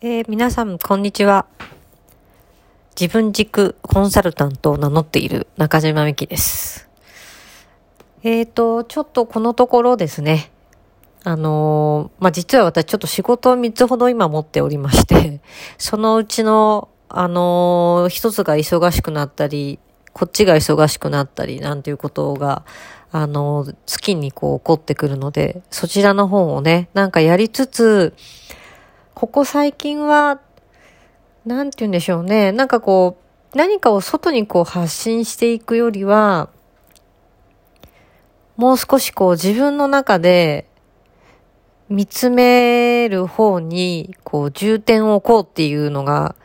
えー、皆さん、こんにちは。自分軸コンサルタントを名乗っている中島美希です。えっ、ー、と、ちょっとこのところですね。あのー、まあ、実は私ちょっと仕事を3つほど今持っておりまして、そのうちの、あのー、一つが忙しくなったり、こっちが忙しくなったり、なんていうことが、あの、月にこう起こってくるので、そちらの方をね、なんかやりつつ、ここ最近は、なんて言うんでしょうね。なんかこう、何かを外にこう発信していくよりは、もう少しこう自分の中で見つめる方にこう重点を置こうっていうのが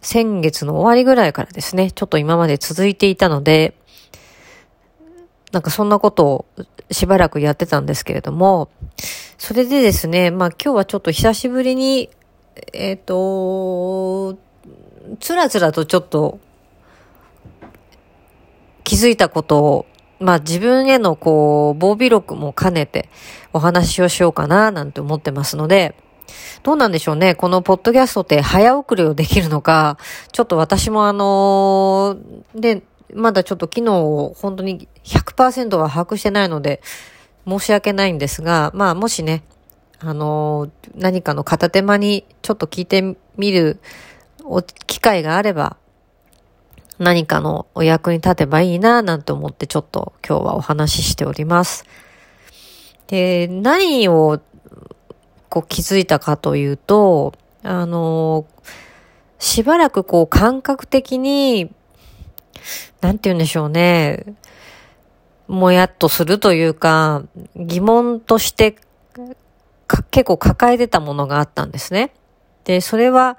先月の終わりぐらいからですね、ちょっと今まで続いていたので、なんかそんなことをしばらくやってたんですけれども、それでですね、まあ今日はちょっと久しぶりに、えっ、ー、と、つらつらとちょっと気づいたことを、まあ自分へのこう、防備録も兼ねてお話をしようかななんて思ってますので、どうなんでしょうね。このポッドキャストって早送りをできるのか、ちょっと私もあのー、で、まだちょっと機能を本当に100%は把握してないので、申し訳ないんですが、まあもしね、あのー、何かの片手間にちょっと聞いてみる機会があれば、何かのお役に立てばいいななんて思ってちょっと今日はお話ししております。で、何をこう気づいたかというと、あのー、しばらくこう感覚的になんて言うんでしょうね。もやっとするというか、疑問として結構抱えてたものがあったんですね。で、それは、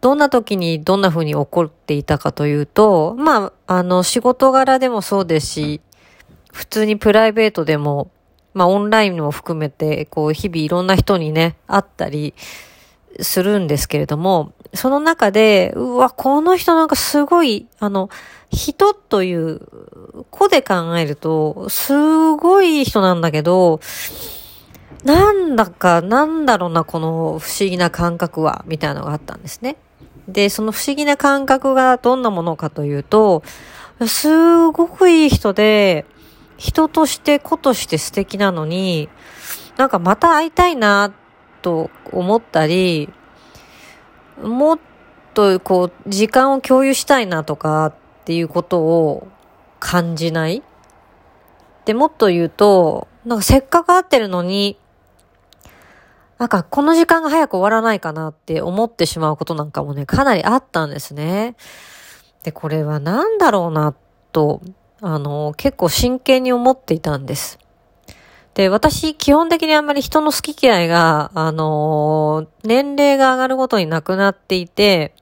どんな時にどんな風に起こっていたかというと、まあ、あの、仕事柄でもそうですし、普通にプライベートでも、まあ、オンラインも含めて、こう、日々いろんな人にね、会ったりするんですけれども、その中で、うわ、この人なんかすごい、あの、人という子で考えると、すごい人なんだけど、なんだか、なんだろうな、この不思議な感覚は、みたいなのがあったんですね。で、その不思議な感覚がどんなものかというと、すごくいい人で、人として子として素敵なのに、なんかまた会いたいな、と思ったり、もっとこう、時間を共有したいなとかっていうことを感じない？で、もっと言うと、なんかせっかく会ってるのに、なんかこの時間が早く終わらないかなって思ってしまうことなんかもね、かなりあったんですね。で、これは何だろうな、と、あの、結構真剣に思っていたんです。で、私、基本的にあんまり人の好き嫌いが、あのー、年齢が上がるごとになくなっていて、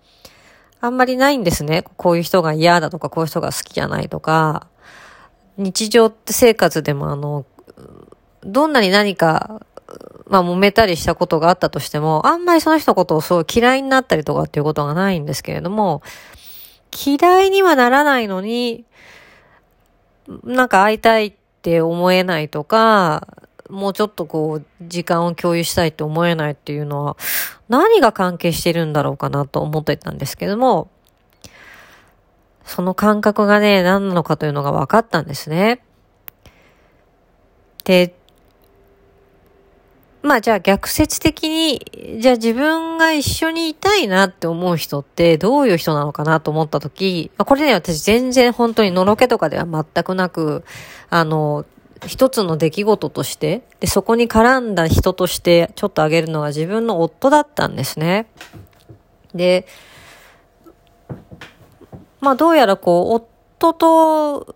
あんまりないんですね。こういう人が嫌だとか、こういう人が好きじゃないとか、日常って生活でもあの、どんなに何か、まあ揉めたりしたことがあったとしても、あんまりその人のことをそう嫌いになったりとかっていうことがないんですけれども、嫌いにはならないのに、なんか会いたいって思えないとか、もうちょっとこう、時間を共有したいって思えないっていうのは、何が関係してるんだろうかなと思ってたんですけども、その感覚がね、何なのかというのが分かったんですね。で、まあじゃあ逆説的に、じゃあ自分が一緒にいたいなって思う人ってどういう人なのかなと思ったとき、これね私全然本当にのろけとかでは全くなく、あの、一つの出来事として、で、そこに絡んだ人としてちょっと挙げるのは自分の夫だったんですね。で、まあどうやらこう、夫と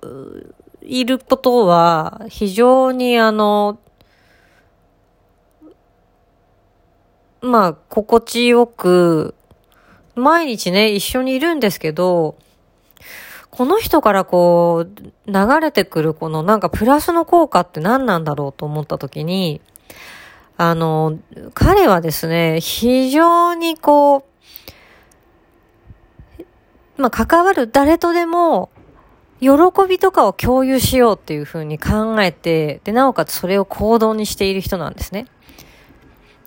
いることは非常にあの、まあ、心地よく、毎日ね、一緒にいるんですけど、この人からこう、流れてくるこのなんかプラスの効果って何なんだろうと思った時に、あの、彼はですね、非常にこう、まあ、関わる誰とでも、喜びとかを共有しようっていうふうに考えて、で、なおかつそれを行動にしている人なんですね。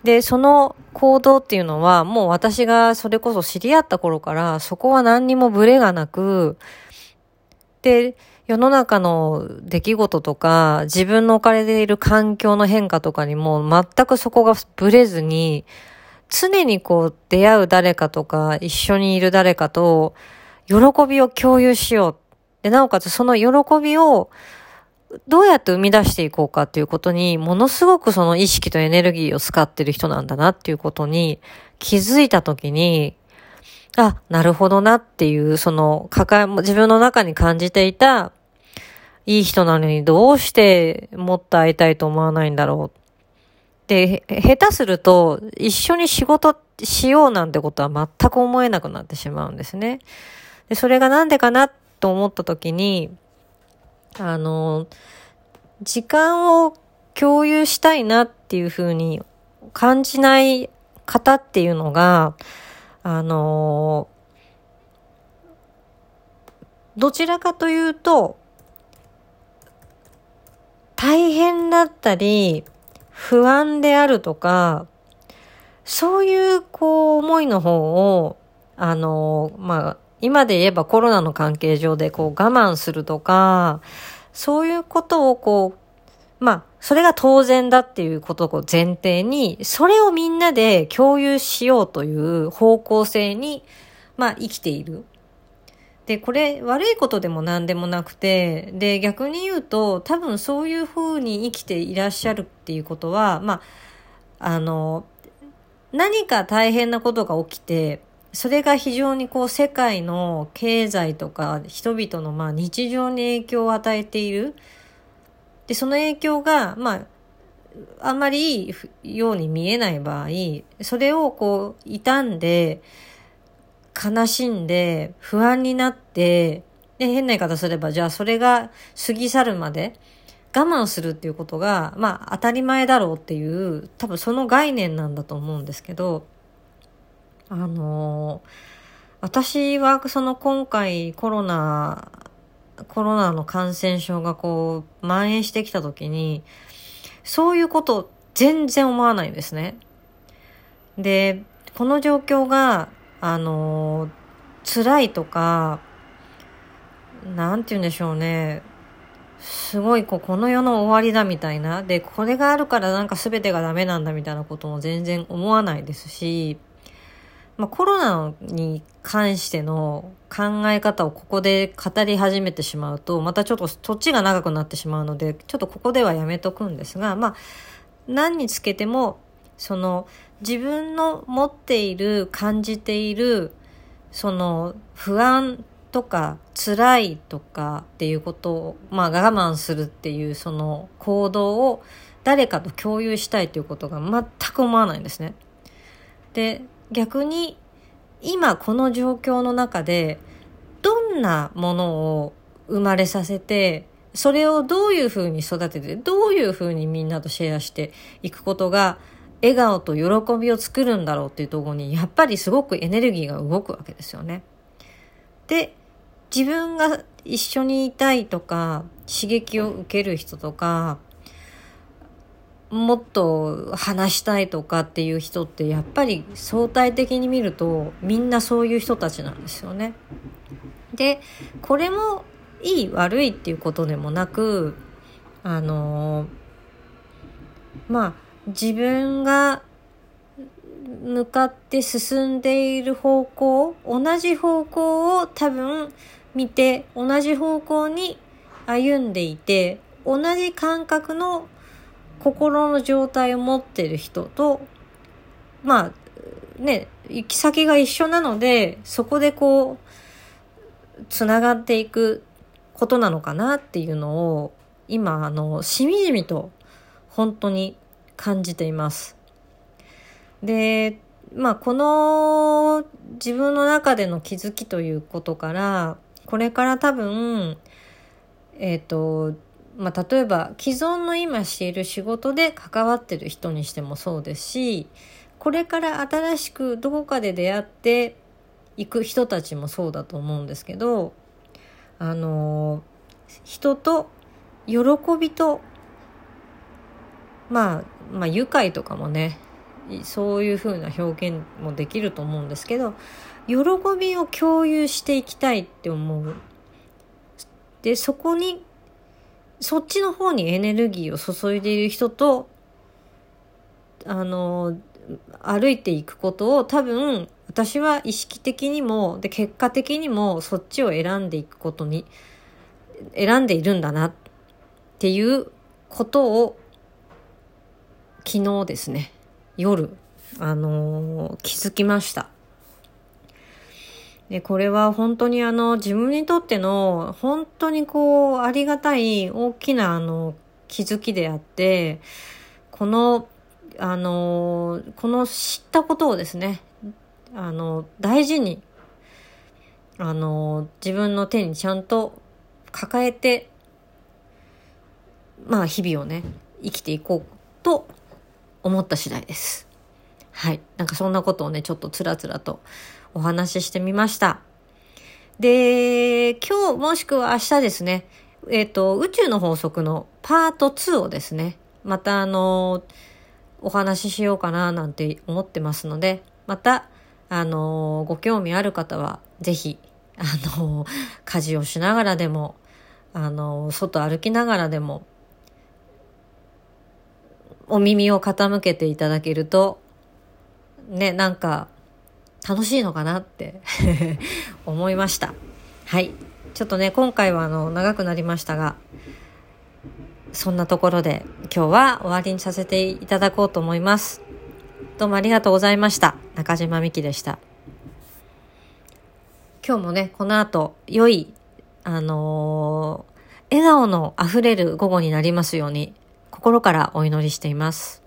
で、その行動っていうのは、もう私がそれこそ知り合った頃から、そこは何にもブレがなく、で、世の中の出来事とか、自分の置かれている環境の変化とかにも、全くそこがブレずに、常にこう出会う誰かとか、一緒にいる誰かと、喜びを共有しよう。で、なおかつその喜びを、どうやって生み出していこうかっていうことに、ものすごくその意識とエネルギーを使ってる人なんだなっていうことに気づいたときに、あ、なるほどなっていう、その、抱え、自分の中に感じていた、いい人なのにどうしてもっと会いたいと思わないんだろう。で、下手すると、一緒に仕事しようなんてことは全く思えなくなってしまうんですね。で、それがなんでかなと思った時に、あの、時間を共有したいなっていうふうに感じない方っていうのが、あの、どちらかというと、大変だったり、不安であるとか、そういうこう思いの方を、あの、まあ、今で言えばコロナの関係上でこう我慢するとか、そういうことをこう、まあ、それが当然だっていうことを前提に、それをみんなで共有しようという方向性に、まあ、生きている。で、これ悪いことでも何でもなくて、で、逆に言うと、多分そういうふうに生きていらっしゃるっていうことは、まあ、あの、何か大変なことが起きて、それが非常にこう世界の経済とか人々のまあ日常に影響を与えている。で、その影響が、まあ、あんまりいいように見えない場合、それをこう傷んで、悲しんで、不安になって、で、変な言い方すれば、じゃあそれが過ぎ去るまで我慢するっていうことが、まあ当たり前だろうっていう、多分その概念なんだと思うんですけど、あの私はその今回コロナ、コロナの感染症がこう蔓延してきた時に、そういうこと全然思わないんですね。で、この状況が、あの辛いとか、なんて言うんでしょうね。すごいこう、この世の終わりだみたいな。で、これがあるからなんか全てがダメなんだみたいなことも全然思わないですし、まあ、コロナに関しての考え方をここで語り始めてしまうと、またちょっと土地が長くなってしまうので、ちょっとここではやめとくんですが、まあ、何につけても、その自分の持っている、感じている、その不安とか辛いとかっていうことを、まあ我慢するっていうその行動を誰かと共有したいということが全く思わないんですね。で、逆に今この状況の中でどんなものを生まれさせてそれをどういうふうに育ててどういうふうにみんなとシェアしていくことが笑顔と喜びを作るんだろうっていうところにやっぱりすごくエネルギーが動くわけですよね。で自分が一緒にいたいとか刺激を受ける人とかもっと話したいとかっていう人ってやっぱり相対的に見るとみんなそういう人たちなんですよね。で、これもいい悪いっていうことでもなく、あのまあ自分が向かって進んでいる方向、同じ方向を多分見て、同じ方向に歩んでいて、同じ感覚の心の状態を持ってる人と、まあ、ね、行き先が一緒なので、そこでこう、つながっていくことなのかなっていうのを、今、あの、しみじみと、本当に感じています。で、まあ、この自分の中での気づきということから、これから多分、えっ、ー、と、まあ、例えば既存の今している仕事で関わってる人にしてもそうですしこれから新しくどこかで出会っていく人たちもそうだと思うんですけどあの人と喜びとまあまあ愉快とかもねそういう風な表現もできると思うんですけど喜びを共有していきたいって思う。でそこにそっちの方にエネルギーを注いでいる人とあの歩いていくことを多分私は意識的にもで結果的にもそっちを選んでいくことに選んでいるんだなっていうことを昨日ですね夜あのー、気づきました。でこれは本当にあの自分にとっての本当にこうありがたい大きなあの気づきであってこのあのこの知ったことをですねあの大事にあの自分の手にちゃんと抱えてまあ日々をね生きていこうと思った次第です。はい。なんかそんなことをね、ちょっとつらつらとお話ししてみました。で、今日もしくは明日ですね、えっ、ー、と、宇宙の法則のパート2をですね、またあの、お話ししようかななんて思ってますので、また、あの、ご興味ある方は、ぜひ、あの、家事をしながらでも、あの、外歩きながらでも、お耳を傾けていただけると、ね、なんか、楽しいのかなって 思いました。はい。ちょっとね、今回はあの、長くなりましたが、そんなところで今日は終わりにさせていただこうと思います。どうもありがとうございました。中島美希でした。今日もね、この後、良い、あのー、笑顔の溢れる午後になりますように、心からお祈りしています。